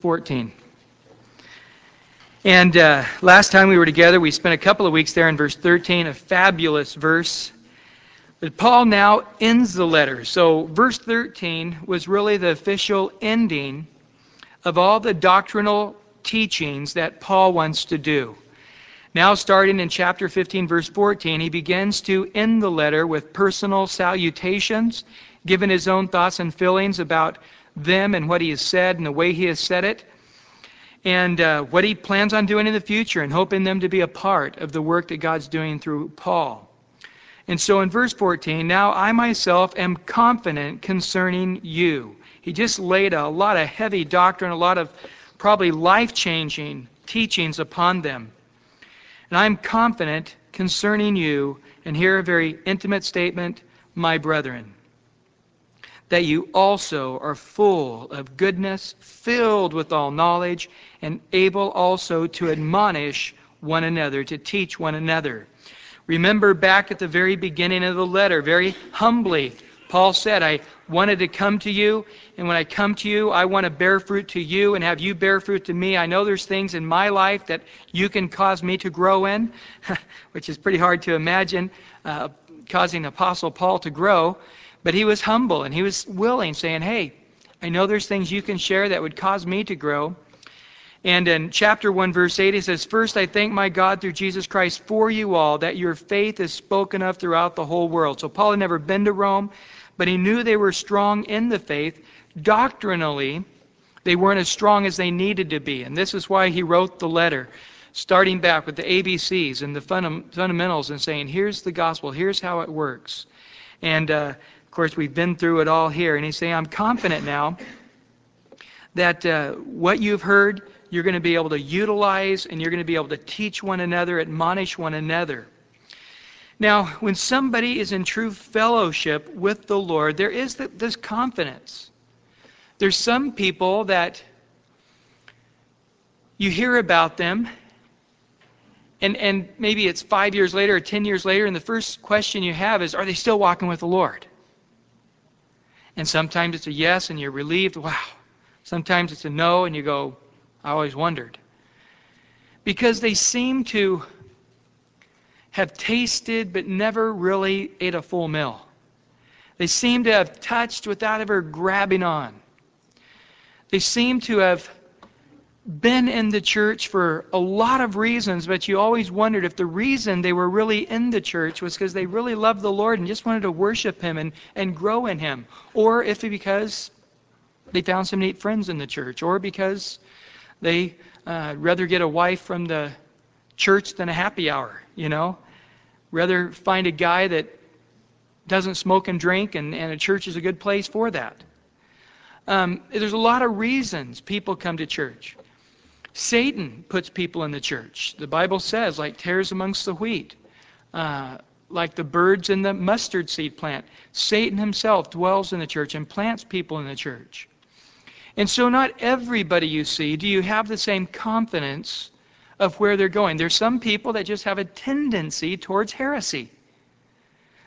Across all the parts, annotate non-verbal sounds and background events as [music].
14. And uh, last time we were together, we spent a couple of weeks there in verse 13, a fabulous verse. But Paul now ends the letter. So, verse 13 was really the official ending of all the doctrinal teachings that Paul wants to do. Now, starting in chapter 15, verse 14, he begins to end the letter with personal salutations, giving his own thoughts and feelings about them and what he has said and the way he has said it, and uh, what he plans on doing in the future, and hoping them to be a part of the work that God's doing through Paul. And so in verse 14, now I myself am confident concerning you. He just laid a lot of heavy doctrine, a lot of probably life changing teachings upon them. And I'm confident concerning you, and here a very intimate statement, my brethren that you also are full of goodness, filled with all knowledge, and able also to admonish one another, to teach one another. Remember back at the very beginning of the letter, very humbly, Paul said, I wanted to come to you, and when I come to you, I want to bear fruit to you and have you bear fruit to me. I know there's things in my life that you can cause me to grow in, [laughs] which is pretty hard to imagine, uh, causing Apostle Paul to grow. But he was humble and he was willing, saying, Hey, I know there's things you can share that would cause me to grow. And in chapter 1, verse 8, he says, First, I thank my God through Jesus Christ for you all, that your faith is spoken of throughout the whole world. So Paul had never been to Rome, but he knew they were strong in the faith. Doctrinally, they weren't as strong as they needed to be. And this is why he wrote the letter, starting back with the ABCs and the fundamentals and saying, Here's the gospel, here's how it works. And uh, course, we've been through it all here. And he's saying, I'm confident now that uh, what you've heard, you're going to be able to utilize and you're going to be able to teach one another, admonish one another. Now, when somebody is in true fellowship with the Lord, there is this confidence. There's some people that you hear about them, and, and maybe it's five years later or ten years later, and the first question you have is, Are they still walking with the Lord? And sometimes it's a yes and you're relieved. Wow. Sometimes it's a no and you go, I always wondered. Because they seem to have tasted but never really ate a full meal. They seem to have touched without ever grabbing on. They seem to have been in the church for a lot of reasons, but you always wondered if the reason they were really in the church was because they really loved the Lord and just wanted to worship Him and, and grow in Him, or if because they found some neat friends in the church, or because they uh, rather get a wife from the church than a happy hour, you know? Rather find a guy that doesn't smoke and drink, and, and a church is a good place for that. Um, there's a lot of reasons people come to church. Satan puts people in the church. The Bible says, like tares amongst the wheat, uh, like the birds in the mustard seed plant. Satan himself dwells in the church and plants people in the church. And so, not everybody you see do you have the same confidence of where they're going. There's some people that just have a tendency towards heresy.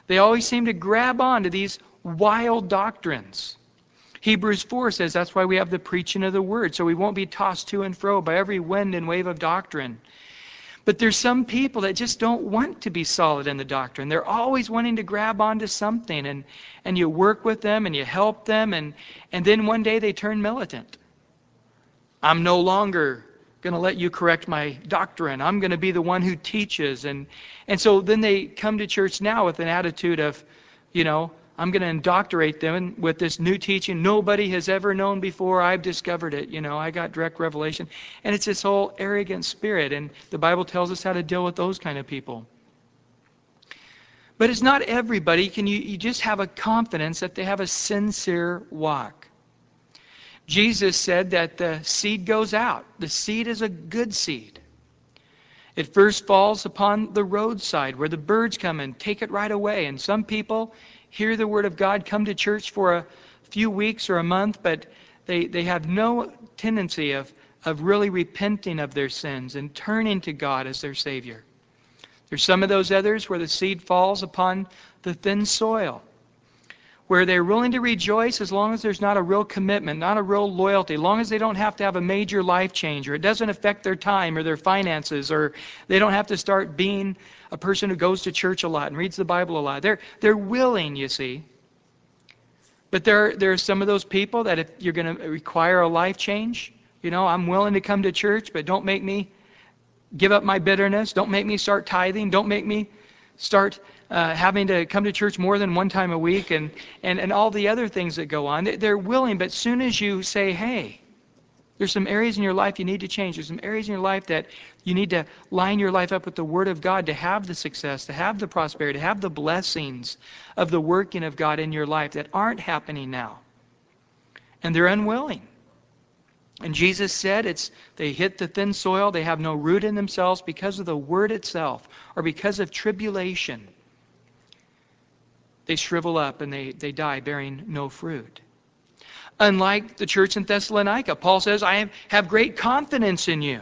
They always seem to grab on to these wild doctrines. Hebrews 4 says that's why we have the preaching of the word, so we won't be tossed to and fro by every wind and wave of doctrine. But there's some people that just don't want to be solid in the doctrine. They're always wanting to grab onto something and, and you work with them and you help them and, and then one day they turn militant. I'm no longer going to let you correct my doctrine. I'm going to be the one who teaches. And, and so then they come to church now with an attitude of, you know, I'm going to indoctrinate them with this new teaching nobody has ever known before. I've discovered it. You know, I got direct revelation. And it's this whole arrogant spirit. And the Bible tells us how to deal with those kind of people. But it's not everybody. Can you, you just have a confidence that they have a sincere walk. Jesus said that the seed goes out. The seed is a good seed. It first falls upon the roadside where the birds come and take it right away. And some people, hear the Word of God, come to church for a few weeks or a month, but they, they have no tendency of, of really repenting of their sins and turning to God as their Savior. There's some of those others where the seed falls upon the thin soil, where they're willing to rejoice as long as there's not a real commitment, not a real loyalty, as long as they don't have to have a major life change, or it doesn't affect their time or their finances, or they don't have to start being a person who goes to church a lot and reads the Bible a lot. They're, they're willing, you see. But there, there are some of those people that if you're going to require a life change, you know, I'm willing to come to church, but don't make me give up my bitterness. Don't make me start tithing. Don't make me start uh, having to come to church more than one time a week and, and, and all the other things that go on. They're willing, but soon as you say, hey, there's some areas in your life you need to change. There's some areas in your life that you need to line your life up with the Word of God to have the success, to have the prosperity, to have the blessings of the working of God in your life that aren't happening now. And they're unwilling. And Jesus said it's they hit the thin soil, they have no root in themselves because of the word itself or because of tribulation. They shrivel up and they, they die bearing no fruit. Unlike the church in Thessalonica, Paul says, I have great confidence in you.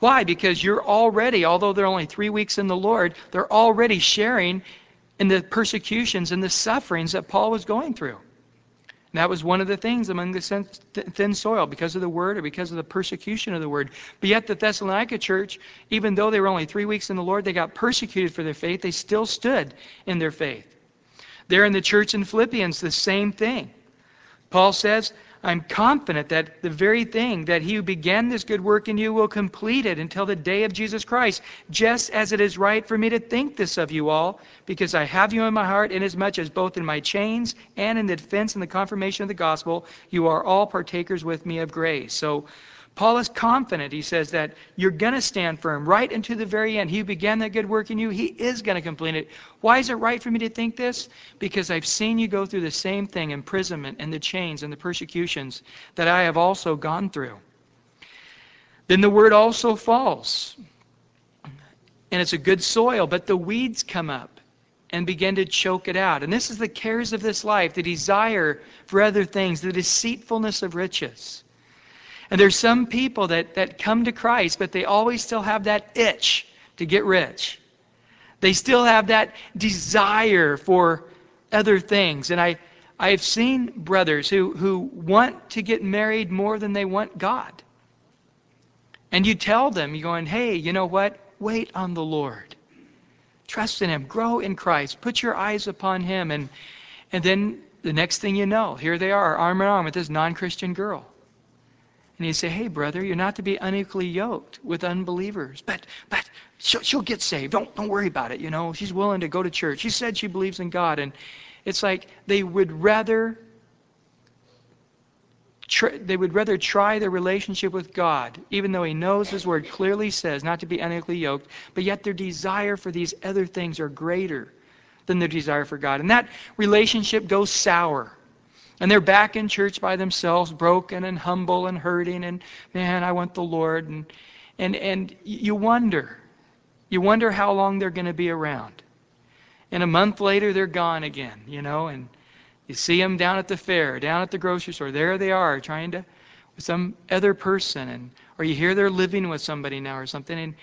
Why? Because you're already, although they're only three weeks in the Lord, they're already sharing in the persecutions and the sufferings that Paul was going through. That was one of the things among the thin soil because of the word or because of the persecution of the word. But yet, the Thessalonica church, even though they were only three weeks in the Lord, they got persecuted for their faith. They still stood in their faith. There in the church in Philippians, the same thing. Paul says, I'm confident that the very thing that he who began this good work in you will complete it until the day of Jesus Christ, just as it is right for me to think this of you all, because I have you in my heart, inasmuch as both in my chains and in the defense and the confirmation of the gospel, you are all partakers with me of grace. So Paul is confident. He says that you're going to stand firm right into the very end. He began that good work in you, he is going to complete it. Why is it right for me to think this? Because I've seen you go through the same thing imprisonment and the chains and the persecutions that I have also gone through. Then the word also falls. And it's a good soil, but the weeds come up and begin to choke it out. And this is the cares of this life, the desire for other things, the deceitfulness of riches. And there's some people that, that come to Christ, but they always still have that itch to get rich. They still have that desire for other things. And I, I've seen brothers who, who want to get married more than they want God. And you tell them, you're going, hey, you know what? Wait on the Lord. Trust in Him. Grow in Christ. Put your eyes upon Him. And, and then the next thing you know, here they are, arm in arm with this non Christian girl. And you say, hey, brother, you're not to be unequally yoked with unbelievers. But, but she'll, she'll get saved. Don't, don't worry about it. You know, she's willing to go to church. She said she believes in God. And it's like they would rather they would rather try their relationship with God, even though He knows His Word clearly says not to be unequally yoked, but yet their desire for these other things are greater than their desire for God. And that relationship goes sour. And they're back in church by themselves, broken and humble and hurting, and man, I want the Lord. And, and, and you wonder. You wonder how long they're going to be around. And a month later, they're gone again, you know, and you see them down at the fair, down at the grocery store. There they are, trying to, with some other person. And, or you hear they're living with somebody now or something. And,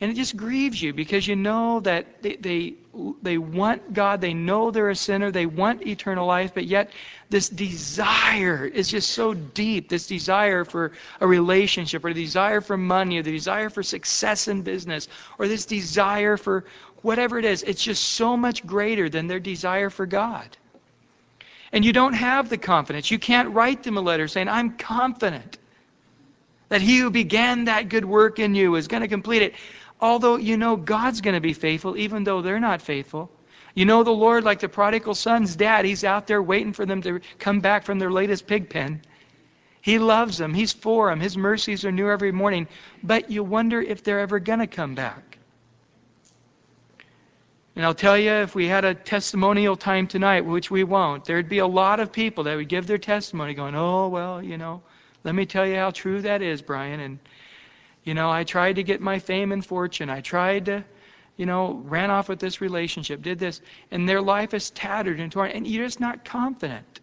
and it just grieves you because you know that they, they, they want God, they know they're a sinner, they want eternal life, but yet this desire is just so deep this desire for a relationship, or a desire for money, or the desire for success in business, or this desire for whatever it is. It's just so much greater than their desire for God. And you don't have the confidence. You can't write them a letter saying, I'm confident that he who began that good work in you is going to complete it. Although you know God's going to be faithful, even though they're not faithful. You know the Lord, like the prodigal son's dad, he's out there waiting for them to come back from their latest pig pen. He loves them. He's for them. His mercies are new every morning. But you wonder if they're ever going to come back. And I'll tell you, if we had a testimonial time tonight, which we won't, there'd be a lot of people that would give their testimony going, oh, well, you know, let me tell you how true that is, Brian. And you know, I tried to get my fame and fortune. I tried to, you know, ran off with this relationship, did this, and their life is tattered and torn, and you're just not confident.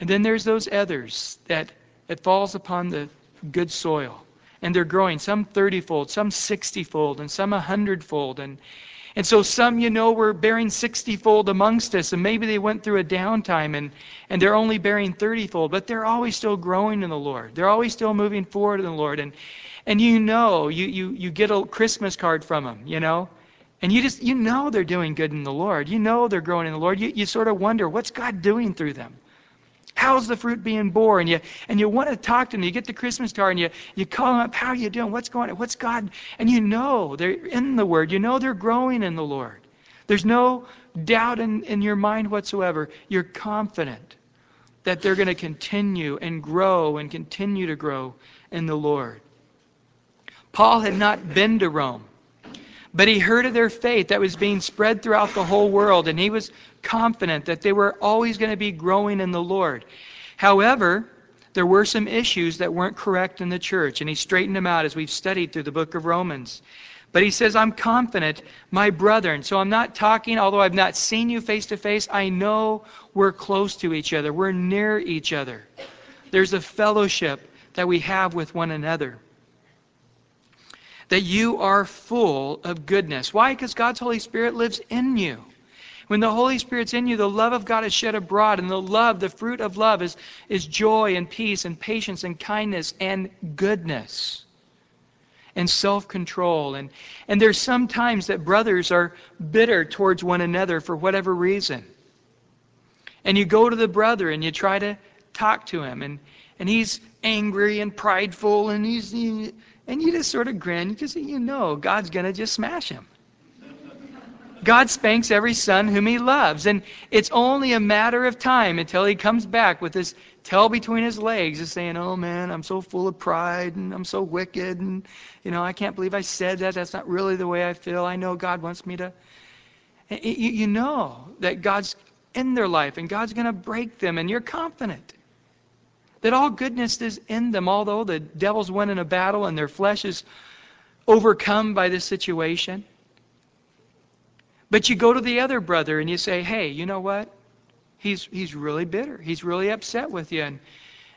And then there's those others that it falls upon the good soil. And they're growing, some 30 fold, some 60 fold, and some 100 fold. And, And so some, you know, were bearing 60-fold amongst us, and maybe they went through a downtime and, and they're only bearing 30-fold, but they're always still growing in the Lord. They're always still moving forward in the Lord. And, and you know, you, you, you get a Christmas card from them, you know, and you just, you know they're doing good in the Lord. You know they're growing in the Lord. You, you sort of wonder, what's God doing through them? How's the fruit being born? And you, and you want to talk to them. You get the Christmas card and you, you call them up. How are you doing? What's going on? What's God? And you know they're in the Word. You know they're growing in the Lord. There's no doubt in, in your mind whatsoever. You're confident that they're going to continue and grow and continue to grow in the Lord. Paul had not been to Rome. But he heard of their faith that was being spread throughout the whole world, and he was confident that they were always going to be growing in the Lord. However, there were some issues that weren't correct in the church, and he straightened them out as we've studied through the book of Romans. But he says, I'm confident, my brethren. So I'm not talking, although I've not seen you face to face, I know we're close to each other. We're near each other. There's a fellowship that we have with one another that you are full of goodness. Why? Because God's Holy Spirit lives in you. When the Holy Spirit's in you, the love of God is shed abroad, and the love, the fruit of love, is, is joy and peace and patience and kindness and goodness and self-control. And, and there's some times that brothers are bitter towards one another for whatever reason. And you go to the brother and you try to talk to him, and, and he's angry and prideful, and he's... He, and you just sort of grin because you know God's going to just smash him. God spanks every son whom he loves. And it's only a matter of time until he comes back with his tail between his legs and saying, Oh man, I'm so full of pride and I'm so wicked and you know, I can't believe I said that. That's not really the way I feel. I know God wants me to you know that God's in their life and God's going to break them and you're confident that all goodness is in them, although the devil's won in a battle and their flesh is overcome by this situation. But you go to the other brother and you say, hey, you know what? He's, he's really bitter. He's really upset with you. And,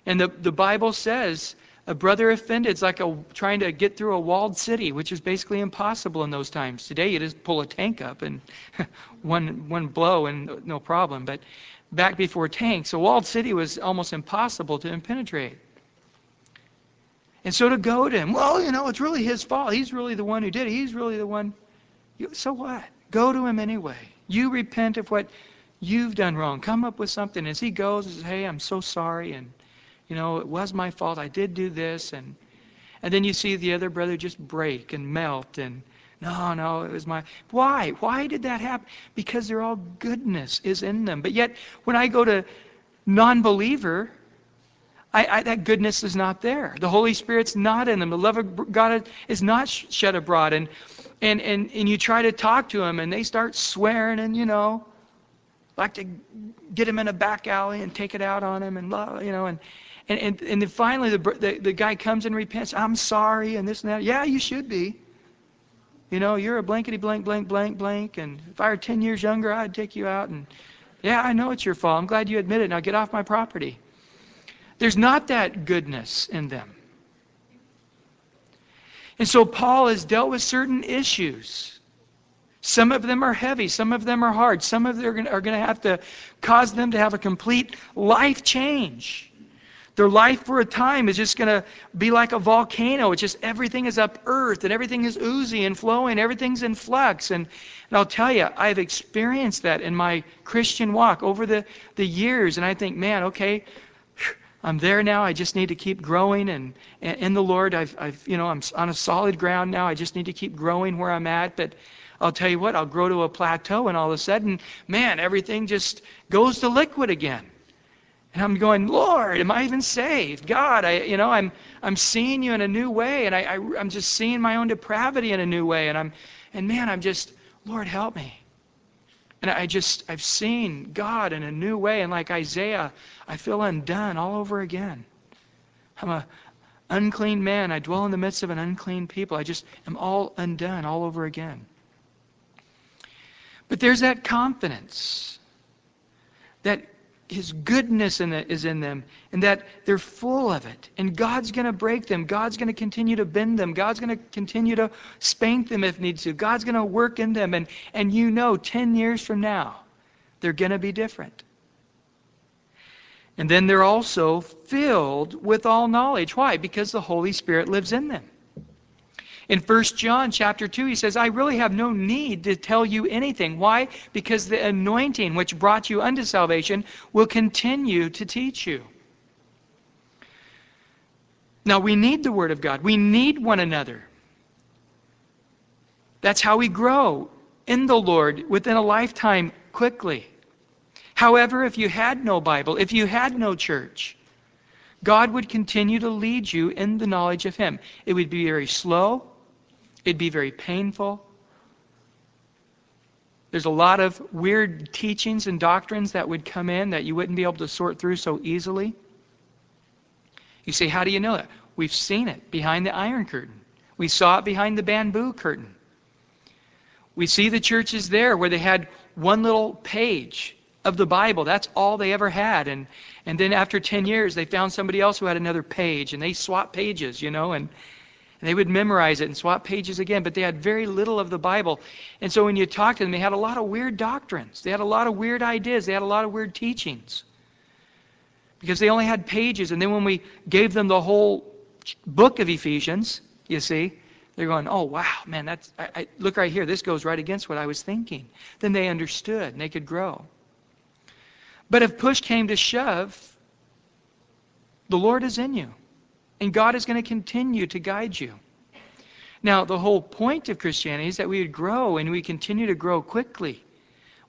and the, the Bible says a brother offended is like a, trying to get through a walled city, which is basically impossible in those times. Today you just pull a tank up and [laughs] one, one blow and no problem. But back before tanks, a walled city was almost impossible to penetrate. And so to go to him, well, you know, it's really his fault. He's really the one who did it. He's really the one. So what? Go to him anyway. You repent of what you've done wrong. Come up with something. As he goes, says, hey, I'm so sorry. And, you know, it was my fault. I did do this. And, and then you see the other brother just break and melt and no, no, it was my. Why? Why did that happen? Because they're all goodness is in them. But yet, when I go to non-believer, I, I, that goodness is not there. The Holy Spirit's not in them. The love of God is not shed abroad. And, and, and, and you try to talk to them, and they start swearing, and, you know, like to get him in a back alley and take it out on him, and, love, you know, and, and, and, and then finally the, the, the guy comes and repents. I'm sorry, and this and that. Yeah, you should be. You know, you're a blankety blank, blank, blank, blank, and if I were 10 years younger, I'd take you out. And yeah, I know it's your fault. I'm glad you admit it. Now get off my property. There's not that goodness in them. And so Paul has dealt with certain issues. Some of them are heavy. Some of them are hard. Some of them are going to have to cause them to have a complete life change. Their life for a time is just going to be like a volcano. It's just everything is up earth and everything is oozy and flowing. Everything's in flux. And, and I'll tell you, I've experienced that in my Christian walk over the, the years. And I think, man, okay, [sighs] I'm there now. I just need to keep growing. And, and in the Lord, I've, I've, you know, I'm on a solid ground now. I just need to keep growing where I'm at. But I'll tell you what, I'll grow to a plateau and all of a sudden, man, everything just goes to liquid again. And I'm going, Lord, am I even saved? God, I, you know, I'm, I'm seeing you in a new way, and I, I, I'm just seeing my own depravity in a new way, and I'm, and man, I'm just, Lord, help me. And I just, I've seen God in a new way, and like Isaiah, I feel undone all over again. I'm a unclean man. I dwell in the midst of an unclean people. I just am all undone all over again. But there's that confidence that his goodness in it is in them and that they're full of it. And God's going to break them. God's going to continue to bend them. God's going to continue to spank them if needs to. God's going to work in them. And, and you know, 10 years from now, they're going to be different. And then they're also filled with all knowledge. Why? Because the Holy Spirit lives in them. In 1 John chapter 2, he says, I really have no need to tell you anything. Why? Because the anointing which brought you unto salvation will continue to teach you. Now, we need the Word of God. We need one another. That's how we grow in the Lord within a lifetime quickly. However, if you had no Bible, if you had no church, God would continue to lead you in the knowledge of Him. It would be very slow, It'd be very painful. There's a lot of weird teachings and doctrines that would come in that you wouldn't be able to sort through so easily. You say, How do you know that? We've seen it behind the iron curtain. We saw it behind the bamboo curtain. We see the churches there where they had one little page of the Bible. That's all they ever had. And, and then after 10 years, they found somebody else who had another page, and they swapped pages, you know, and and they would memorize it and swap pages again, but they had very little of the Bible. And so when you talk to them, they had a lot of weird doctrines. They had a lot of weird ideas. They had a lot of weird teachings. Because they only had pages. And then when we gave them the whole book of Ephesians, you see, they're going, oh, wow, man, that's, I, I, look right here. This goes right against what I was thinking. Then they understood and they could grow. But if push came to shove, the Lord is in you. And God is going to continue to guide you. Now, the whole point of Christianity is that we would grow and we continue to grow quickly.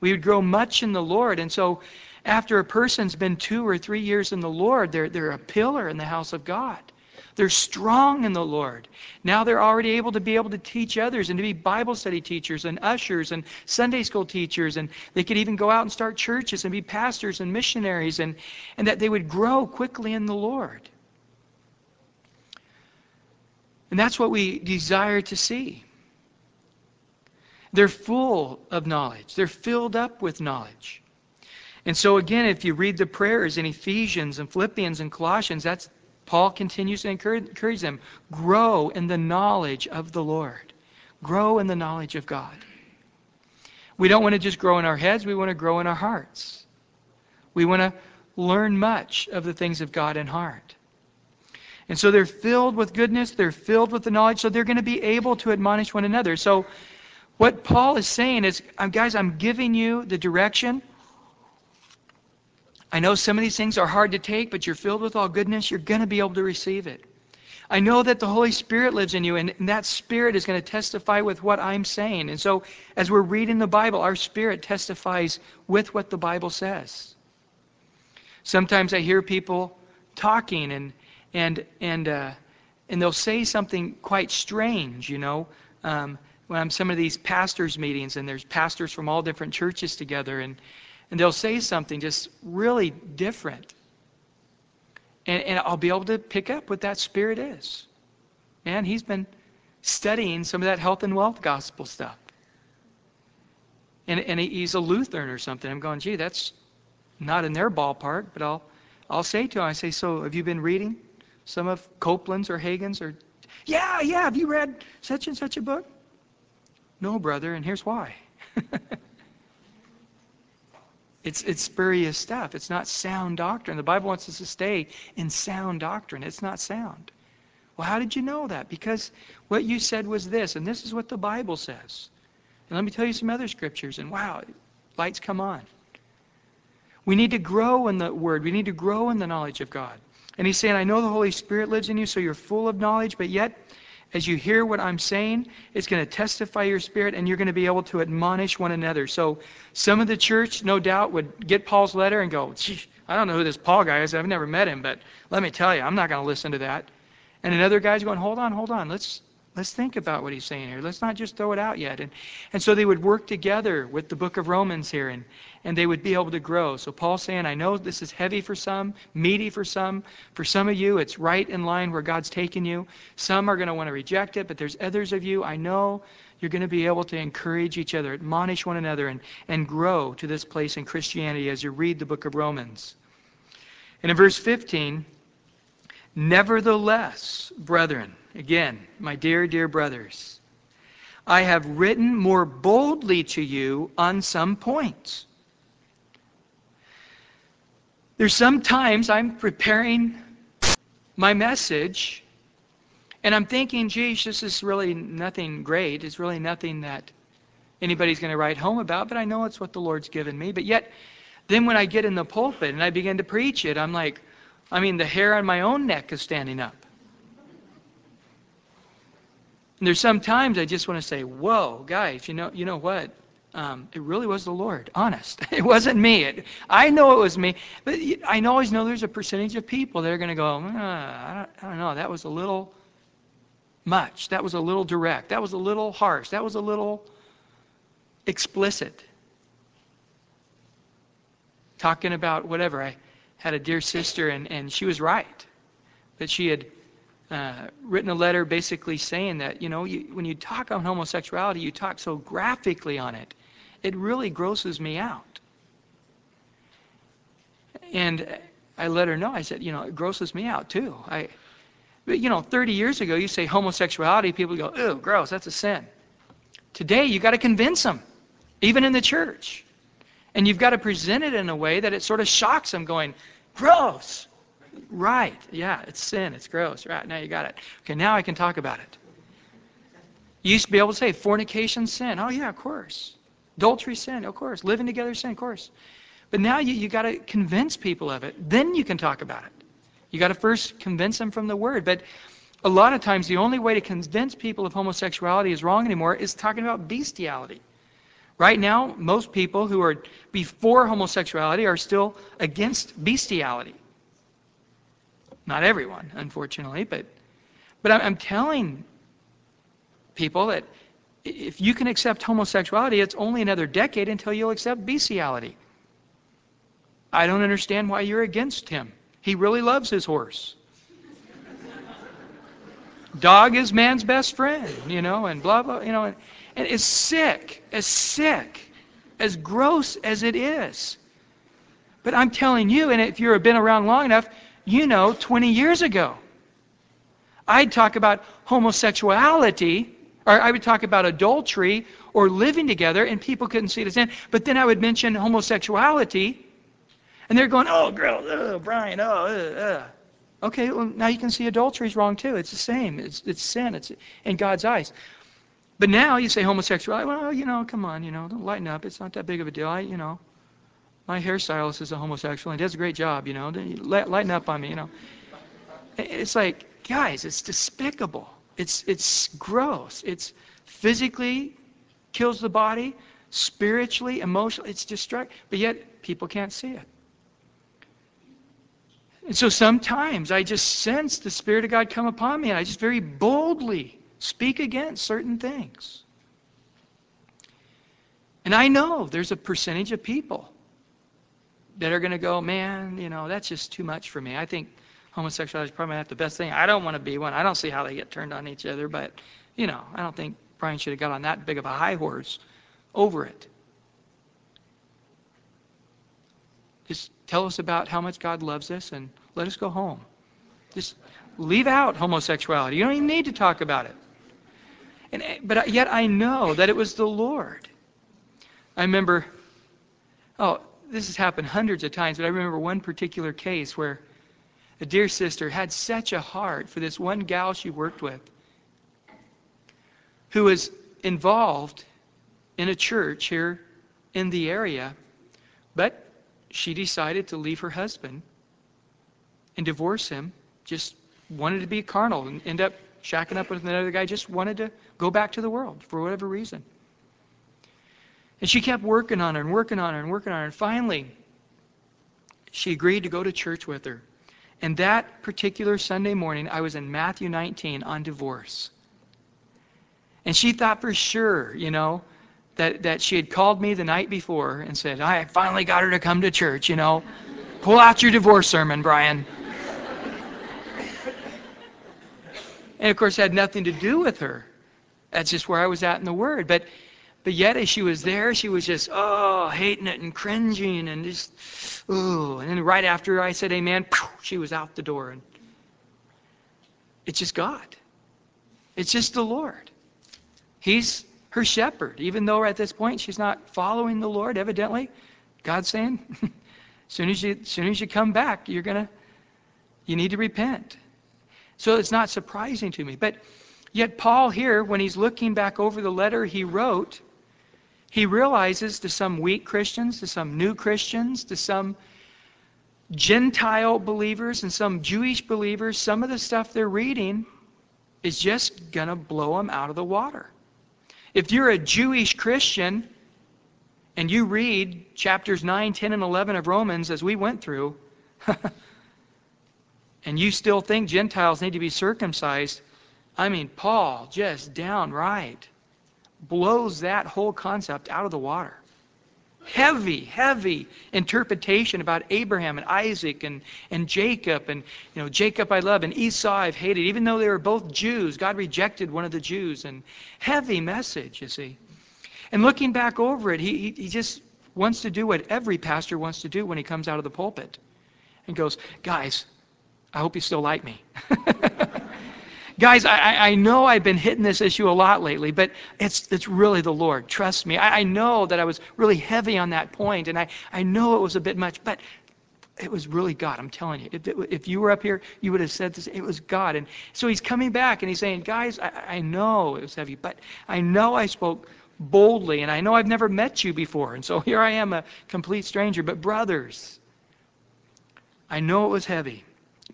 We would grow much in the Lord. And so, after a person's been two or three years in the Lord, they're, they're a pillar in the house of God. They're strong in the Lord. Now they're already able to be able to teach others and to be Bible study teachers and ushers and Sunday school teachers. And they could even go out and start churches and be pastors and missionaries and, and that they would grow quickly in the Lord. And that's what we desire to see. They're full of knowledge, they're filled up with knowledge. And so, again, if you read the prayers in Ephesians and Philippians and Colossians, that's Paul continues to encourage, them grow in the knowledge of the Lord, grow in the knowledge of God. We don't want to just grow in our heads, we want to grow in our hearts. We want to learn much of the things of God in heart. And so they're filled with goodness, they're filled with the knowledge, so they're going to be able to admonish one another. So what Paul is saying is, guys, I'm giving you the direction. I know some of these things are hard to take, but you're filled with all goodness. You're going to be able to receive it. I know that the Holy Spirit lives in you, and that Spirit is going to testify with what I'm saying. And so, as we're reading the Bible, our Spirit testifies with what the Bible says. Sometimes I hear people talking, and and and uh, and they'll say something quite strange, you know. Um, when I'm some of these pastors' meetings, and there's pastors from all different churches together, and and they'll say something just really different, and, and I'll be able to pick up what that spirit is. Man, he's been studying some of that health and wealth gospel stuff. And, and he's a Lutheran or something. I'm going, gee, that's not in their ballpark, but I'll I'll say to him, I say, so have you been reading? Some of Copeland's or Hagin's or, yeah, yeah, have you read such and such a book? No, brother, and here's why. [laughs] it's, it's spurious stuff. It's not sound doctrine. The Bible wants us to stay in sound doctrine. It's not sound. Well, how did you know that? Because what you said was this, and this is what the Bible says. And let me tell you some other scriptures, and wow, lights come on. We need to grow in the Word. We need to grow in the knowledge of God. And he's saying, I know the Holy Spirit lives in you, so you're full of knowledge, but yet, as you hear what I'm saying, it's going to testify your spirit, and you're going to be able to admonish one another. So some of the church, no doubt, would get Paul's letter and go, I don't know who this Paul guy is. I've never met him, but let me tell you, I'm not going to listen to that. And another guy's going, hold on, hold on. Let's Let's think about what he's saying here. Let's not just throw it out yet. And, and so they would work together with the book of Romans here, and, and they would be able to grow. So Paul's saying, I know this is heavy for some, meaty for some. For some of you, it's right in line where God's taken you. Some are going to want to reject it, but there's others of you, I know You're going to be able to encourage each other, admonish one another, and, and grow to this place in Christianity as you read the book of Romans. And in verse 15, nevertheless, brethren, again, my dear, dear brothers, I have written more boldly to you on some points. There's sometimes I'm preparing my message and I'm thinking, geez, this is really nothing great. It's really nothing that anybody's going to write home about, but I know it's what the Lord's given me. But yet, then when I get in the pulpit and I begin to preach it, I'm like, I mean, the hair on my own neck is standing up. And there's some times I just want to say, whoa, guys, you know, you know what? Um, it really was the Lord. Honest. [laughs] It wasn't me. It, I know it was me. But I always know there's a percentage of people that are going to go, uh, I, don't, I don't know, that was a little much. That was a little direct. That was a little harsh. That was a little explicit. Talking about whatever. I had a dear sister, and, and she was right. That she had uh, written a letter basically saying that, you know, you, when you talk on homosexuality, you talk so graphically on it. It really grosses me out. And I let her know. I said, you know, it grosses me out too. I, but you know, 30 years ago, you say homosexuality, people go, "Ew, gross, that's a sin." Today, you got to convince them, even in the church, and you've got to present it in a way that it sort of shocks them, going, "Gross." Right? Yeah, it's sin. It's gross. Right now, you got it. Okay, now I can talk about it. You used to be able to say fornication sin. Oh yeah, of course. Adultery sin, of course. Living together sin, of course. But now you you got to convince people of it. Then you can talk about it. You got to first convince them from the Word. But a lot of times, the only way to convince people of homosexuality is wrong anymore is talking about bestiality. Right now, most people who are before homosexuality are still against bestiality. Not everyone, unfortunately, but but I'm telling people that if you can accept homosexuality, it's only another decade until you'll accept bestiality. I don't understand why you're against him. He really loves his horse. Dog is man's best friend, you know, and blah, blah, you know. And, and it's sick, as sick, as gross as it is. But I'm telling you, and if you've been around long enough, you know 20 years ago. I'd talk about homosexuality, or I would talk about adultery or living together, and people couldn't see it as sin. But then I would mention homosexuality, and they're going, oh, girl, oh, Brian, oh, uh, uh. Okay, well, now you can see adultery is wrong too. It's the same. It's, it's sin. It's in God's eyes. But now you say homosexuality. Well, you know, come on, you know, don't lighten up. It's not that big of a deal. I, you know, my hairstylist is a homosexual and does a great job. You know, lighten up on me. You know, it's like, guys, it's despicable. It's it's gross. It's physically kills the body, spiritually, emotionally. It's destructive. But yet people can't see it. And so sometimes I just sense the Spirit of God come upon me and I just very boldly speak against certain things. And I know there's a percentage of people that are going to go, man, you know, that's just too much for me. I think homosexuality is probably not the best thing. I don't want to be one. I don't see how they get turned on each other, but, you know, I don't think Brian should have got on that big of a high horse over it. Just tell us about how much God loves us and let us go home. Just leave out homosexuality. You don't even need to talk about it. And, eh, but yet I know that it was the Lord. I remember, oh, this has happened hundreds of times, but I remember one particular case where a dear sister had such a heart for this one gal she worked with who was involved in a church here in the area, but she decided to leave her husband and divorce him. Just wanted to be carnal and end up shacking up with another guy. Just wanted to go back to the world for whatever reason. And she kept working on her and working on her and working on her. And finally, she agreed to go to church with her. And that particular Sunday morning, I was in Matthew 19 on divorce. And she thought for sure, you know, that, that she had called me the night before and said, I finally got her to come to church, you know. Pull out your divorce sermon, Brian. and of course, it had nothing to do with her. That's just where I was at in the Word. But but yet, as she was there, she was just, oh, hating it and cringing and just, ooh. And then right after I said amen, she was out the door. And it's just God. It's just the Lord. He's her shepherd. Even though at this point she's not following the Lord, evidently, God's saying, as [laughs] soon as you, as soon as you come back, you're gonna, you need to repent. So it's not surprising to me. But yet Paul here, when he's looking back over the letter he wrote, he realizes to some weak Christians, to some new Christians, to some Gentile believers and some Jewish believers, some of the stuff they're reading is just going to blow them out of the water. If you're a Jewish Christian and you read chapters 9, 10, and 11 of Romans as we went through, [laughs] and you still think Gentiles need to be circumcised, I mean, Paul just downright blows that whole concept out of the water. Heavy, heavy interpretation about Abraham and Isaac and, and Jacob. And, you know, Jacob I love and Esau I've hated. Even though they were both Jews, God rejected one of the Jews. And heavy message, you see. And looking back over it, he, he, he just wants to do what every pastor wants to do when he comes out of the pulpit. And goes, guys, I hope you still like me. [laughs] Guys, I, I know I've been hitting this issue a lot lately, but it's, it's really the Lord. Trust me. I, I know that I was really heavy on that point, and I, I know it was a bit much, but it was really God. I'm telling you. If, if you were up here, you would have said this. It was God. And so he's coming back and he's saying, Guys, I, I know it was heavy, but I know I spoke boldly, and I know I've never met you before. And so [laughs] here I am, a complete stranger. But, brothers, I know it was heavy,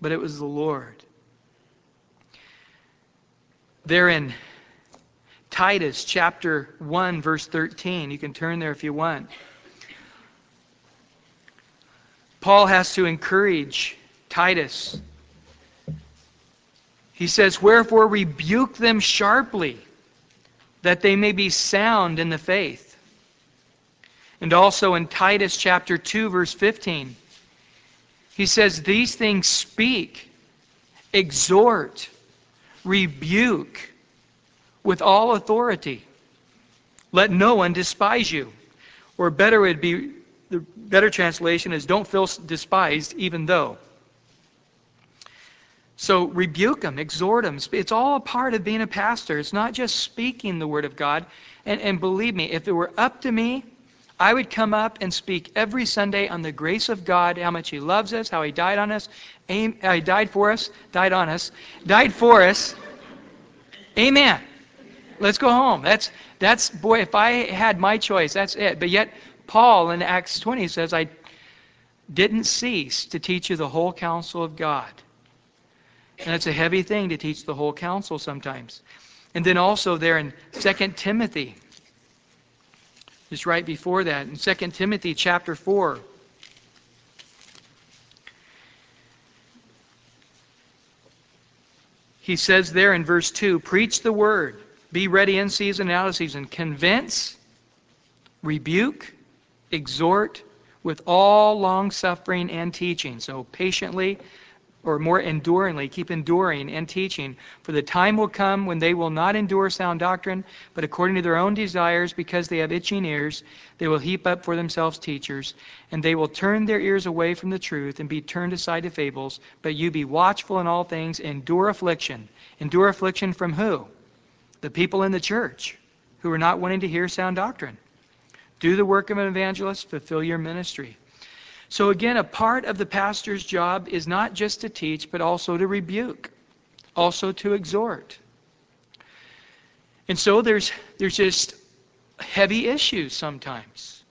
but it was the Lord. There in Titus chapter 1, verse 13. You can turn there if you want. Paul has to encourage Titus. He says, Wherefore rebuke them sharply, that they may be sound in the faith. And also in Titus chapter 2, verse 15, he says, These things speak, exhort, rebuke with all authority. Let no one despise you. Or better would be the better translation is don't feel despised even though. So rebuke them, exhort them. It's all a part of being a pastor. It's not just speaking the word of God. And, and believe me, if it were up to me, I would come up and speak every Sunday on the grace of God, how much He loves us, how He died on us, He uh, died for us, died on us, died for us. Amen. Let's go home. That's that's boy. If I had my choice, that's it. But yet, Paul in Acts 20 says, "I didn't cease to teach you the whole counsel of God." And it's a heavy thing to teach the whole counsel sometimes. And then also there in 2 Timothy, just right before that, in 2 Timothy chapter 4. He says there in verse 2 Preach the word, be ready in season and out of season. Convince, rebuke, exhort with all long suffering and teaching. So patiently or more enduringly, keep enduring and teaching. For the time will come when they will not endure sound doctrine, but according to their own desires, because they have itching ears, they will heap up for themselves teachers, and they will turn their ears away from the truth and be turned aside to fables. But you be watchful in all things, endure affliction. Endure affliction from who? The people in the church who are not wanting to hear sound doctrine. Do the work of an evangelist, fulfill your ministry. So, again, a part of the pastor's job is not just to teach, but also to rebuke, also to exhort. And so there's, there's just heavy issues sometimes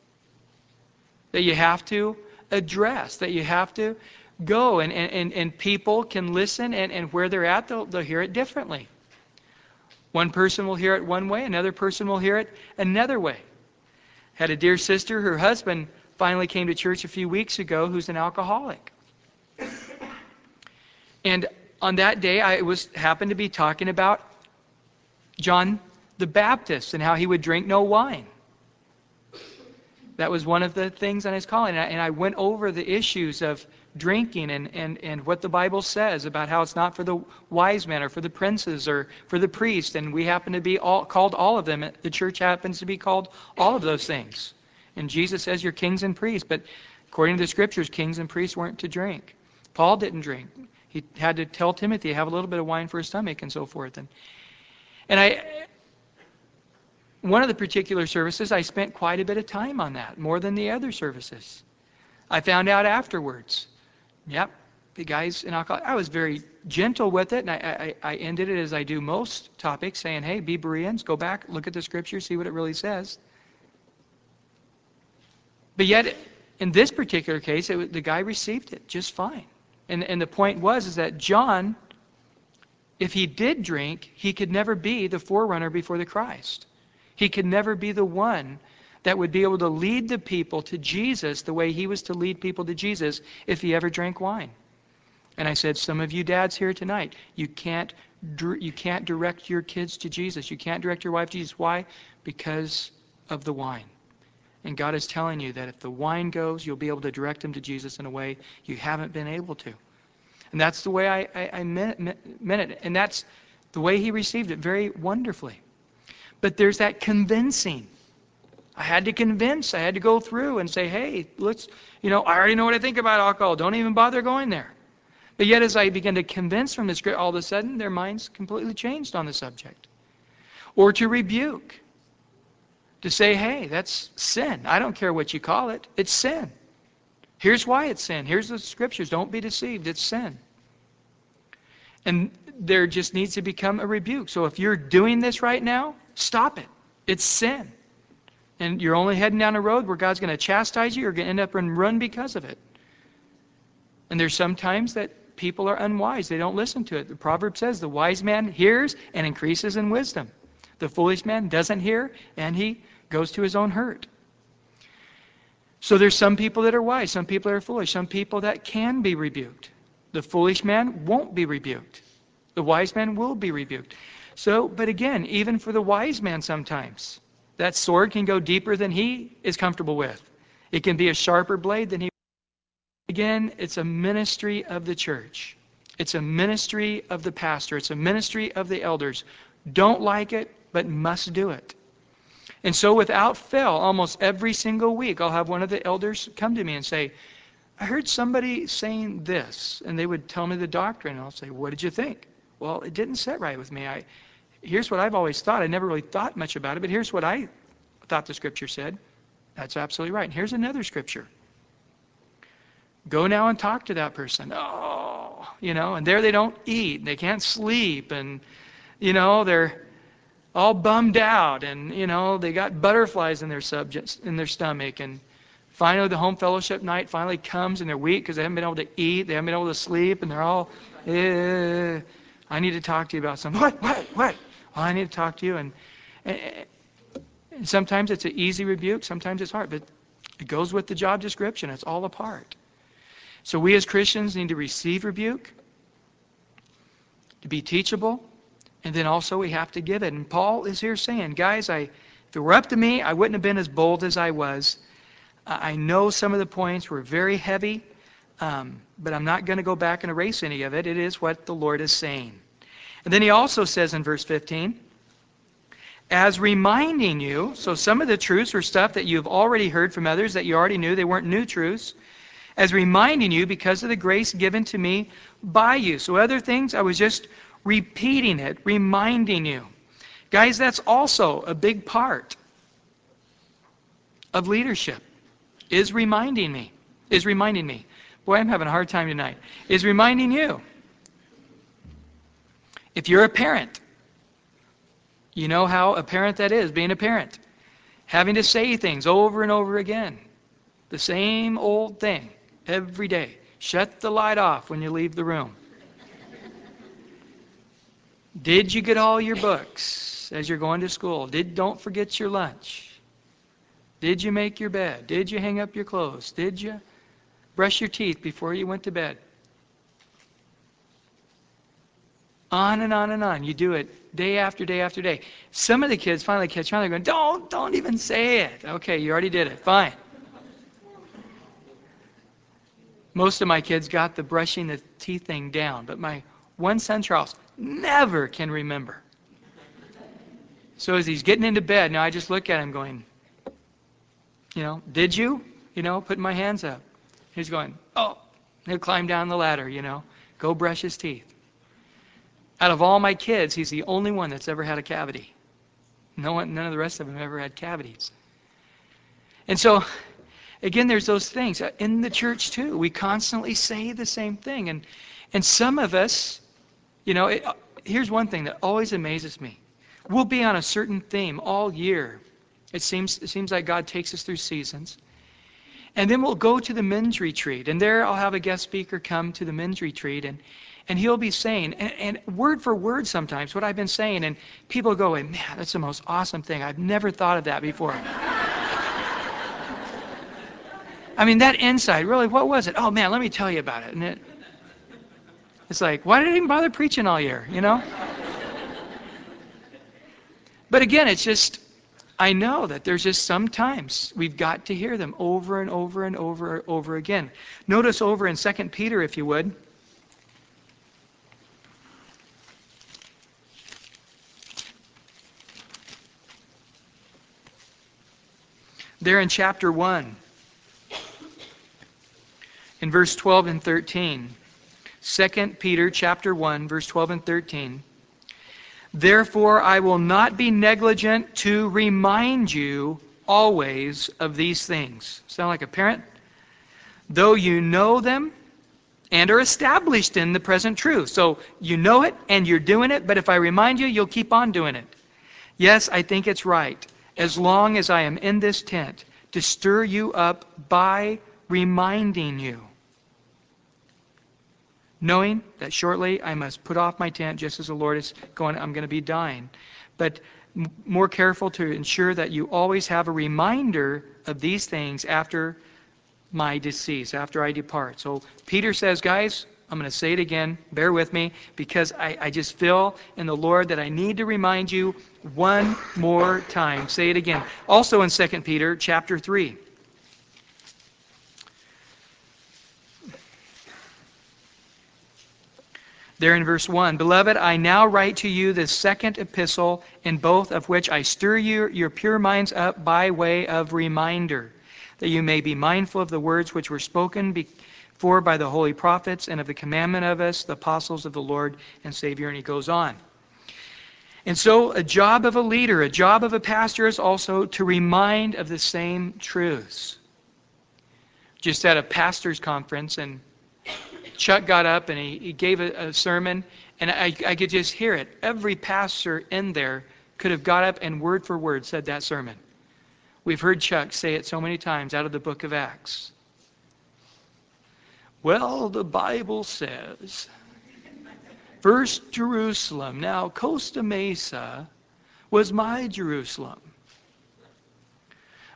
that you have to address, that you have to go, and, and, and people can listen, and, and where they're at, they'll, they'll hear it differently. One person will hear it one way, another person will hear it another way. Had a dear sister, her husband finally came to church a few weeks ago who's an alcoholic. And on that day, I was happened to be talking about John the Baptist and how he would drink no wine. That was one of the things on his calling. And I, and I went over the issues of drinking and, and, and what the Bible says about how it's not for the wise men or for the princes or for the priest, and we happen to be all, called all of them. The church happens to be called all of those things. And Jesus says you're kings and priests, but according to the scriptures, kings and priests weren't to drink. Paul didn't drink. He had to tell Timothy, have a little bit of wine for his stomach and so forth. And, and I, one of the particular services, I spent quite a bit of time on that, more than the other services. I found out afterwards. Yep, the guys in alcohol. I was very gentle with it, and I, I, I ended it as I do most topics, saying, "Hey, be Bereans, go back, look at the scripture, see what it really says." But yet, in this particular case, it, the guy received it just fine. And, and the point was is that John, if he did drink, he could never be the forerunner before the Christ. He could never be the one that would be able to lead the people to Jesus the way he was to lead people to Jesus if he ever drank wine. And I said, some of you dads here tonight, you can't you can't direct your kids to Jesus. You can't direct your wife to Jesus. Why? Because of the wine. And God is telling you that if the wine goes, you'll be able to direct them to Jesus in a way you haven't been able to. And that's the way I, I, I meant, meant it. And that's the way he received it very wonderfully. But there's that convincing. I had to convince. I had to go through and say, hey, let's, you know, I already know what I think about alcohol. Don't even bother going there. But yet, as I began to convince from the script, all of a sudden their minds completely changed on the subject. Or to rebuke. To say, hey, that's sin. I don't care what you call it, it's sin. Here's why it's sin. Here's the scriptures. Don't be deceived. It's sin. And there just needs to become a rebuke. So if you're doing this right now, stop it. It's sin. And you're only heading down a road where God's going to chastise you. You're going to end up and run because of it. And there's sometimes that people are unwise. They don't listen to it. The proverb says the wise man hears and increases in wisdom. The foolish man doesn't hear and he goes to his own hurt. So there's some people that are wise, some people are foolish, some people that can be rebuked. The foolish man won't be rebuked. The wise man will be rebuked. So, but again, even for the wise man sometimes, that sword can go deeper than he is comfortable with. It can be a sharper blade than he. Again, it's a ministry of the church. It's a ministry of the pastor. It's a ministry of the elders. Don't like it, but must do it. And so, without fail, almost every single week, I'll have one of the elders come to me and say, I heard somebody saying this. And they would tell me the doctrine. And I'll say, What did you think? Well, it didn't sit right with me. I, here's what I've always thought. I never really thought much about it, but here's what I thought the scripture said. That's absolutely right. And here's another scripture. Go now and talk to that person. Oh, you know, and there they don't eat. They can't sleep. And, you know, they're all bummed out. And, you know, they got butterflies in their subjects, in their stomach. And finally, the home fellowship night finally comes and they're weak because they haven't been able to eat. They haven't been able to sleep. And they're all, eh, I need to talk to you about something. What? What? What? Well, I need to talk to you. And, and, and sometimes it's an easy rebuke, sometimes it's hard, but it goes with the job description. It's all a part. So we as Christians need to receive rebuke, to be teachable, and then also we have to give it. And Paul is here saying, guys, I, if it were up to me, I wouldn't have been as bold as I was. I know some of the points were very heavy, um, but I'm not going to go back and erase any of it. It is what the Lord is saying. And then he also says in verse 15, as reminding you, so some of the truths were stuff that you've already heard from others that you already knew, they weren't new truths, as reminding you because of the grace given to me by you. So other things, I was just repeating it, reminding you. Guys, that's also a big part of leadership, is reminding me. Is reminding me. Boy, I'm having a hard time tonight. Is reminding you. If you're a parent, you know how a parent that is, being a parent. Having to say things over and over again. The same old thing every day. Shut the light off when you leave the room. Did you get all your books as you're going to school? Did don't forget your lunch. Did you make your bed? Did you hang up your clothes? Did you brush your teeth before you went to bed? On and on and on. You do it day after day after day. Some of the kids finally catch on. They're going, don't, don't even say it. Okay, you already did it. Fine. Most of my kids got the brushing the teeth thing down, but my one son, Charles, never can remember. So as he's getting into bed, now I just look at him going, you know, did you? You know, putting my hands up. He's going, oh. He'll climb down the ladder, you know, go brush his teeth. Out of all my kids, he's the only one that's ever had a cavity. No one, none of the rest of them ever had cavities. And so, again, there's those things. In the church, too, we constantly say the same thing. And, and some of us, you know, it, uh, here's one thing that always amazes me. We'll be on a certain theme all year. It seems, it seems like God takes us through seasons. And then we'll go to the men's retreat. And there I'll have a guest speaker come to the men's retreat. And, and he'll be saying, and, and word for word sometimes, what I've been saying. And people go, man, that's the most awesome thing. I've never thought of that before. [laughs] I mean, that insight, really, what was it? Oh, man, let me tell you about it. And it, it's like, why did I even bother preaching all year, you know? but again, it's just I know that there's just sometimes we've got to hear them over and over and over and over again. Notice over in 2 Peter, if you would. There in chapter 1, in verse 12 and 13. 2 Peter chapter 1, verse 12 and 13. Therefore, I will not be negligent to remind you always of these things. Sound like a parent? Though you know them and are established in the present truth. So you know it and you're doing it, but if I remind you, you'll keep on doing it. Yes, I think it's right, as long as I am in this tent, to stir you up by reminding you knowing that shortly I must put off my tent just as the Lord is going, I'm going to be dying. But more careful to ensure that you always have a reminder of these things after my decease, after I depart. So Peter says, guys, I'm going to say it again. Bear with me because I, I just feel in the Lord that I need to remind you one more time. Say it again. Also in 2 Peter chapter 3. There in verse 1 Beloved, I now write to you the second epistle, in both of which I stir you, your pure minds up by way of reminder, that you may be mindful of the words which were spoken before by the holy prophets, and of the commandment of us, the apostles of the Lord and Savior. And he goes on. And so, a job of a leader, a job of a pastor is also to remind of the same truths. Just at a pastor's conference, and Chuck got up and he, he gave a, a sermon, and I, I could just hear it. Every pastor in there could have got up and word for word said that sermon. We've heard Chuck say it so many times out of the book of Acts. Well, the Bible says, First Jerusalem, now Costa Mesa was my Jerusalem.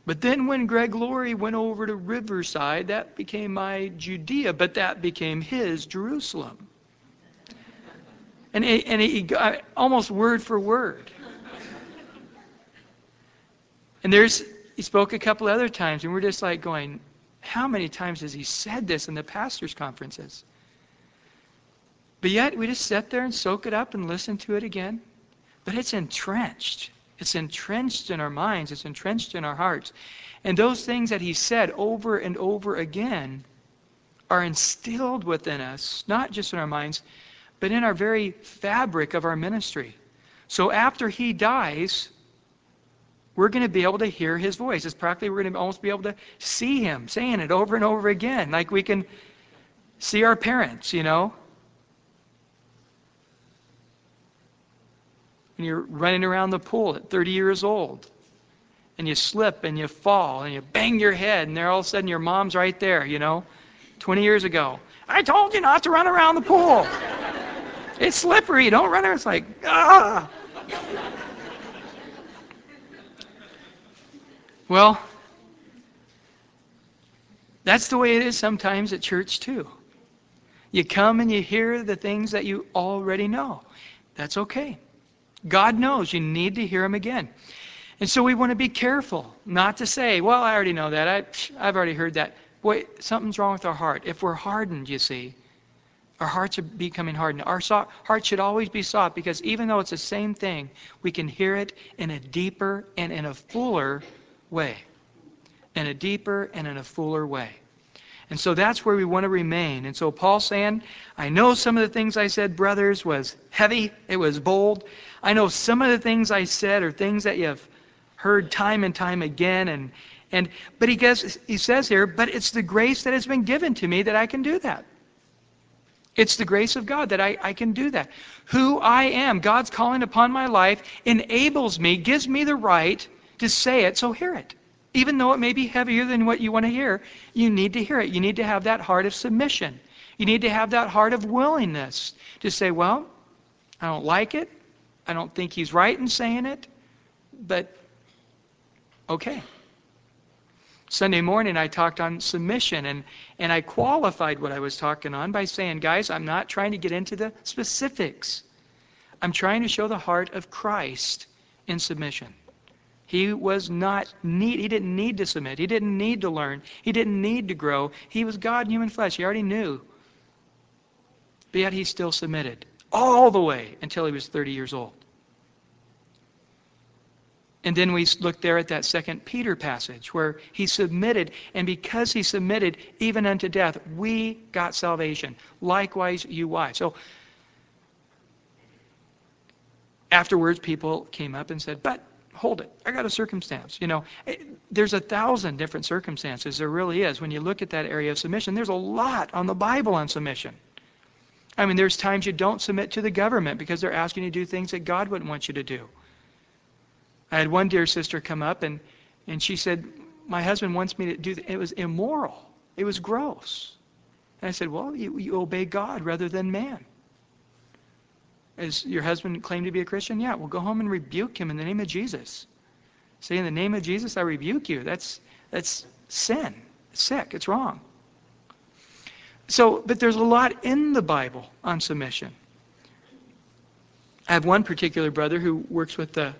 But then when Greg Laurie went over to Riverside, that became my Judea, but that became his Jerusalem. And he, and he got almost word for word. And there's he spoke a couple other times, and we're just like going, how many times has he said this in the pastors' conferences? But yet we just sit there and soak it up and listen to it again. But it's entrenched. It's entrenched in our minds, it's entrenched in our hearts. And those things that he said over and over again are instilled within us, not just in our minds, but in our very fabric of our ministry. So after he dies, we're going to be able to hear his voice. It's practically we're going to almost be able to see him saying it over and over again. Like we can see our parents, you know, and you're running around the pool at 30 years old and you slip and you fall and you bang your head and there all of a sudden your mom's right there, you know, 20 years ago. I told you not to run around the pool. It's slippery. Don't run there. It's like, ah. Well, that's the way it is sometimes at church too. You come and you hear the things that you already know. That's okay. God knows you need to hear him again. And so we want to be careful not to say, well, I already know that. I, I've already heard that. boy, something's wrong with our heart. If we're hardened, you see, our hearts are becoming hardened. Our so- heart should always be soft because even though it's the same thing, we can hear it in a deeper and in a fuller way. In a deeper and in a fuller way. And so that's where we want to remain. And so Paul's saying, I know some of the things I said, brothers, was heavy, it was bold. I know some of the things I said are things that you've heard time and time again and and but he gets he says here, but it's the grace that has been given to me that I can do that. It's the grace of God that I, I can do that. Who I am, God's calling upon my life, enables me, gives me the right to say it, so hear it. Even though it may be heavier than what you want to hear, you need to hear it. You need to have that heart of submission. You need to have that heart of willingness to say, well, I don't like it. I don't think he's right in saying it, but okay. Sunday morning, I talked on submission, and, and I qualified what I was talking on by saying, guys, I'm not trying to get into the specifics. I'm trying to show the heart of Christ in submission. He was not need he didn't need to submit. He didn't need to learn. He didn't need to grow. He was God in human flesh. He already knew. But yet he still submitted all the way until he was 30 years old. And then we look there at that second Peter passage where he submitted, and because he submitted even unto death, we got salvation. Likewise, you wives. So afterwards, people came up and said, But hold it, I got a circumstance. You know, eh, there's a thousand different circumstances. There really is. When you look at that area of submission, there's a lot on the Bible on submission. I mean, there's times you don't submit to the government because they're asking you to do things that God wouldn't want you to do. I had one dear sister come up and, and she said, My husband wants me to do It was immoral. It was gross. And I said, Well, you, you obey God rather than man. Is your husband claimed to be a Christian? Yeah, well, go home and rebuke him in the name of Jesus. Say, in the name of Jesus, I rebuke you. That's, that's sin. It's sick. It's wrong. So, but there's a lot in the Bible on submission. I have one particular brother who works with the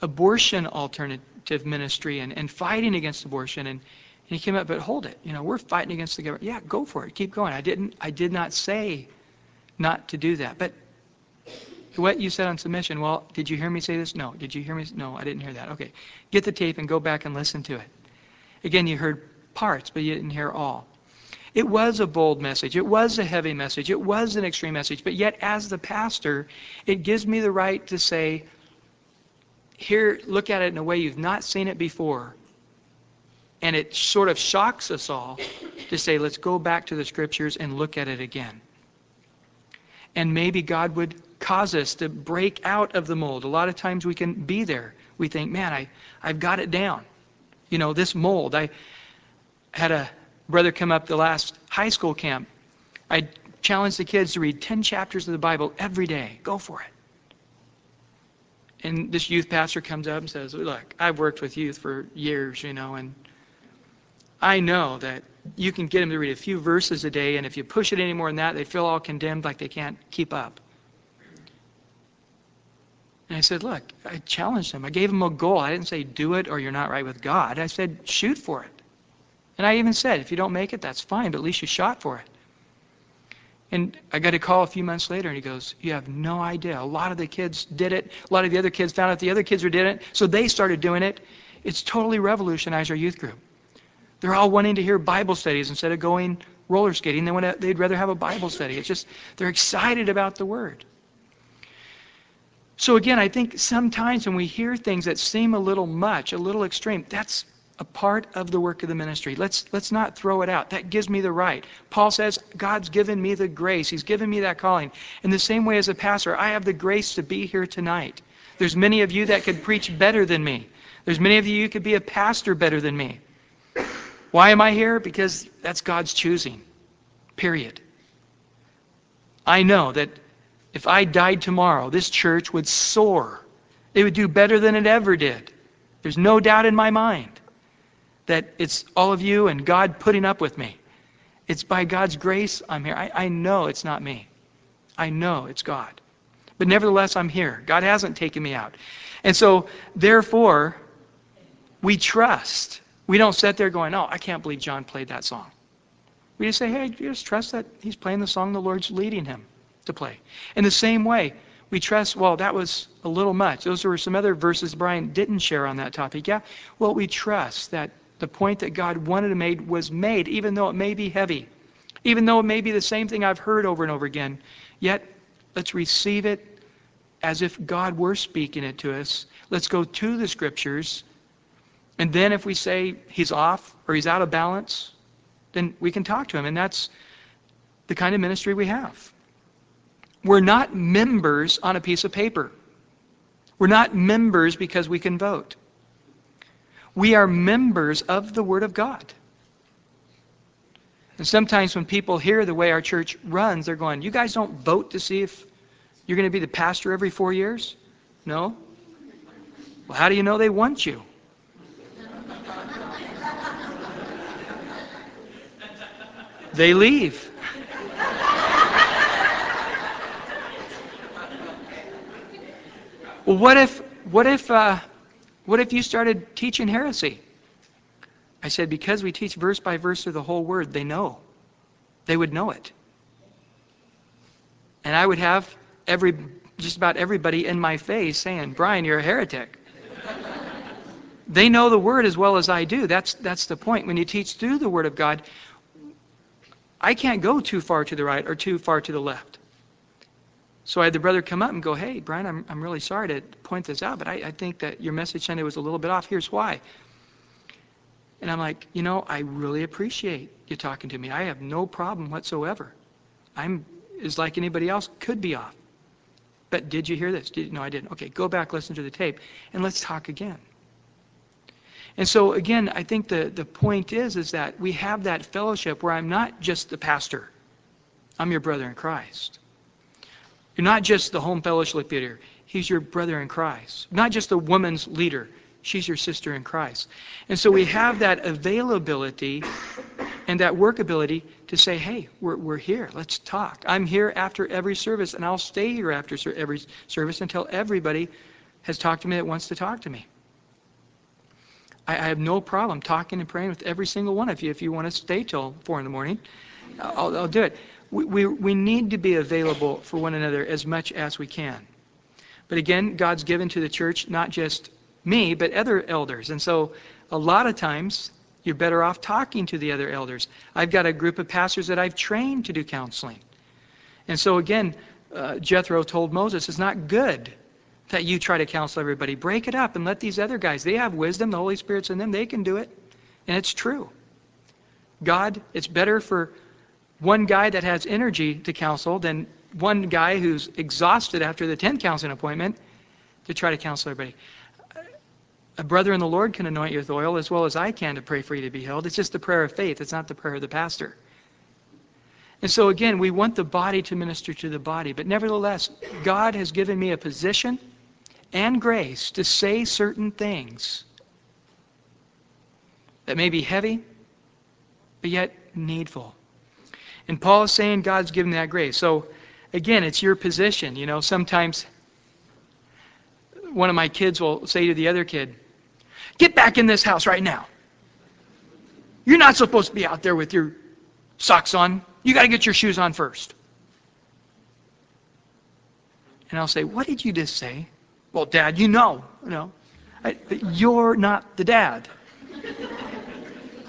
abortion alternative ministry and, and fighting against abortion. And, and he came up, but hold it. You know, we're fighting against the government. Yeah, go for it. Keep going. I didn't. I did not say not to do that. But what you said on submission. Well, did you hear me say this? No. Did you hear me? No, I didn't hear that. Okay. Get the tape and go back and listen to it. Again, you heard parts, but you didn't hear all. It was a bold message. It was a heavy message. It was an extreme message. But yet, as the pastor, it gives me the right to say, here, look at it in a way you've not seen it before. And it sort of shocks us all to say, let's go back to the scriptures and look at it again. And maybe God would cause us to break out of the mold. A lot of times we can be there. We think, man, I, I've got it down. You know, this mold. I had a brother come up the last high school camp. I challenged the kids to read 10 chapters of the Bible every day. Go for it. And this youth pastor comes up and says, Look, I've worked with youth for years, you know, and I know that you can get them to read a few verses a day, and if you push it any more than that, they feel all condemned like they can't keep up. And I said, Look, I challenged them. I gave them a goal. I didn't say, Do it or you're not right with God. I said, Shoot for it. And I even said, If you don't make it, that's fine, but at least you shot for it. And I got a call a few months later, and he goes, You have no idea. A lot of the kids did it. A lot of the other kids found out the other kids were doing it, so they started doing it. It's totally revolutionized our youth group. They're all wanting to hear Bible studies instead of going roller skating. They want to, they'd rather have a Bible study. It's just, they're excited about the Word. So again, I think sometimes when we hear things that seem a little much, a little extreme, that's a part of the work of the ministry. Let's let's not throw it out. That gives me the right. Paul says, God's given me the grace. He's given me that calling. In the same way as a pastor, I have the grace to be here tonight. There's many of you that could preach better than me. There's many of you who could be a pastor better than me. Why am I here? Because that's God's choosing. Period. I know that if I died tomorrow, this church would soar. It would do better than it ever did. There's no doubt in my mind that it's all of you and God putting up with me. It's by God's grace I'm here. I, I know it's not me. I know it's God. But nevertheless, I'm here. God hasn't taken me out. And so, therefore, we trust. We don't sit there going, oh, I can't believe John played that song. We just say, hey, just trust that he's playing the song the Lord's leading him to play. In the same way, we trust, well, that was a little much. Those were some other verses Brian didn't share on that topic. Yeah, well, we trust that the point that God wanted to make was made, even though it may be heavy, even though it may be the same thing I've heard over and over again. Yet, let's receive it as if God were speaking it to us. Let's go to the scriptures. And then if we say he's off or he's out of balance, then we can talk to him. And that's the kind of ministry we have. We're not members on a piece of paper. We're not members because we can vote. We are members of the Word of God. And sometimes when people hear the way our church runs, they're going, You guys don't vote to see if you're going to be the pastor every four years? No? Well, how do you know they want you? they leave. Well, what if, what if, uh, what if you started teaching heresy? I said, because we teach verse by verse through the whole word, they know. They would know it. And I would have every, just about everybody in my face saying, Brian, you're a heretic. they know the word as well as I do. That's, that's the point. When you teach through the word of God, I can't go too far to the right or too far to the left. So I had the brother come up and go, Hey, Brian, I'm, I'm really sorry to point this out, but I, I think that your message Sunday was a little bit off. Here's why. And I'm like, You know, I really appreciate you talking to me. I have no problem whatsoever. I'm as like anybody else could be off. But did you hear this? Did, no, I didn't. Okay, go back, listen to the tape, and let's talk again. And so again, I think the, the point is is that we have that fellowship where I'm not just the pastor. I'm your brother in Christ. You're not just the home fellowship leader. He's your brother in Christ. Not just the woman's leader. She's your sister in Christ. And so we have that availability and that workability to say, hey, we're, we're here. Let's talk. I'm here after every service, and I'll stay here after every service until everybody has talked to me that wants to talk to me. I, I have no problem talking and praying with every single one of you. If you want to stay till 4 in the morning, I'll, I'll do it we, we, need to be available for one another as much as we can. But again, God's given to the church not just me, but other elders. And so a lot of times, you're better off talking to the other elders. I've got a group of pastors that I've trained to do counseling. And so again, uh, Jethro told Moses, it's not good that you try to counsel everybody. Break it up and let these other guys, they have wisdom, the Holy Spirit's in them, they can do it. And it's true. God, it's better for one guy that has energy to counsel than one guy who's exhausted after the 10th counseling appointment to try to counsel everybody. A brother in the Lord can anoint you with oil as well as I can to pray for you to be healed. It's just the prayer of faith, it's not the prayer of the pastor. And so, again, we want the body to minister to the body. But nevertheless, God has given me a position and grace to say certain things that may be heavy, but yet needful. And Paul is saying God's given that grace. So, again, it's your position. You know, sometimes one of my kids will say to the other kid, Get back in this house right now. You're not supposed to be out there with your socks on. You got to get your shoes on first. And I'll say, What did you just say? Well, Dad, you know. You know. I, you're not the dad.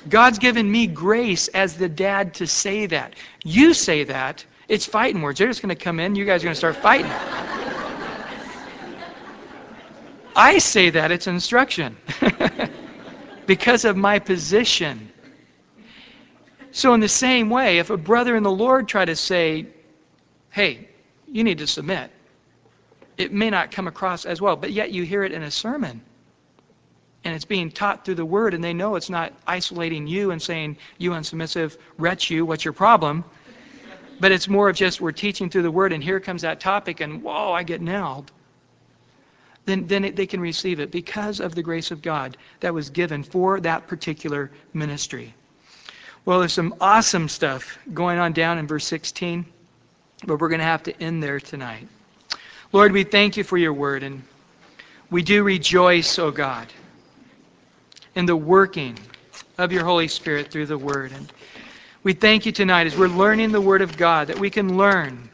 God's given me grace as the dad to say that. You say that, it's fighting words. They're just going to come in, you guys are going to start fighting. I say that, it's instruction. [laughs] because of my position. So, in the same way, if a brother in the Lord try to say, hey, you need to submit, it may not come across as well, but yet you hear it in a sermon and it's being taught through the word, and they know it's not isolating you and saying, You unsubmissive wretch, you, what's your problem? But it's more of just we're teaching through the word, and here comes that topic, and whoa, I get nailed. Then, then it, they can receive it because of the grace of God that was given for that particular ministry. Well, there's some awesome stuff going on down in verse 16, but we're going to have to end there tonight. Lord, we thank you for your word, and we do rejoice, O oh God in the working of your Holy Spirit through the Word. And We thank you tonight as we're learning the Word of God that we can learn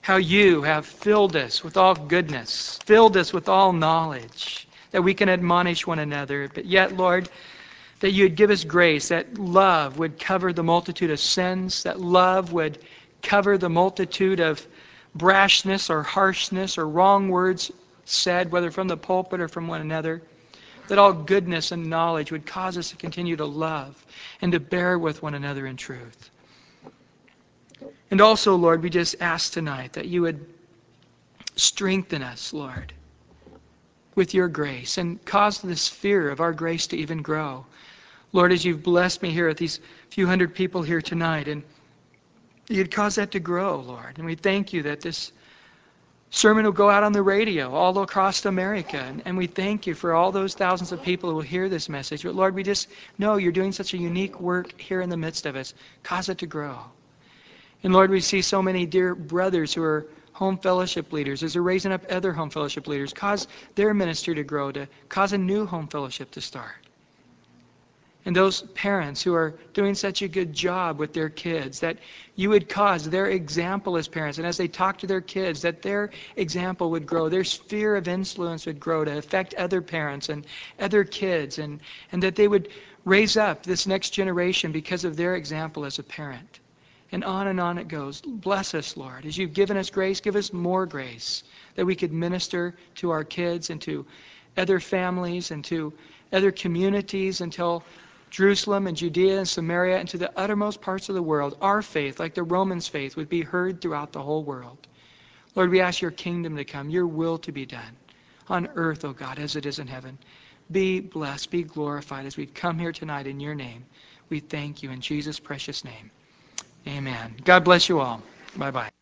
how you have filled us with all goodness, filled us with all knowledge, that we can admonish one another. But yet, Lord, that you would give us grace, that love would cover the multitude of sins, that love would cover the multitude of brashness or harshness or wrong words said, whether from the pulpit or from one another. That all goodness and knowledge would cause us to continue to love and to bear with one another in truth. And also, Lord, we just ask tonight that you would strengthen us, Lord, with your grace and cause this fear of our grace to even grow. Lord, as you've blessed me here at these few hundred people here tonight, and you'd cause that to grow, Lord. And we thank you that this sermon will go out on the radio all across America. And, and, we thank you for all those thousands of people who will hear this message. But Lord, we just know you're doing such a unique work here in the midst of us. Cause it to grow. And Lord, we see so many dear brothers who are home fellowship leaders as they're raising up other home fellowship leaders. Cause their ministry to grow, to cause a new home fellowship to start and those parents who are doing such a good job with their kids, that you would cause their example as parents, and as they talk to their kids, that their example would grow, their sphere of influence would grow to affect other parents and other kids, and, and that they would raise up this next generation because of their example as a parent. And on and on it goes. Bless us, Lord. As you've given us grace, give us more grace that we could minister to our kids and to other families and to other communities until Jerusalem and Judea and Samaria and to the uttermost parts of the world, our faith, like the Romans' faith, would be heard throughout the whole world. Lord, we ask your kingdom to come, your will to be done on earth, O oh God, as it is in heaven. Be blessed, be glorified as we've come here tonight in your name. We thank you in Jesus' precious name. Amen. God bless you all. Bye bye.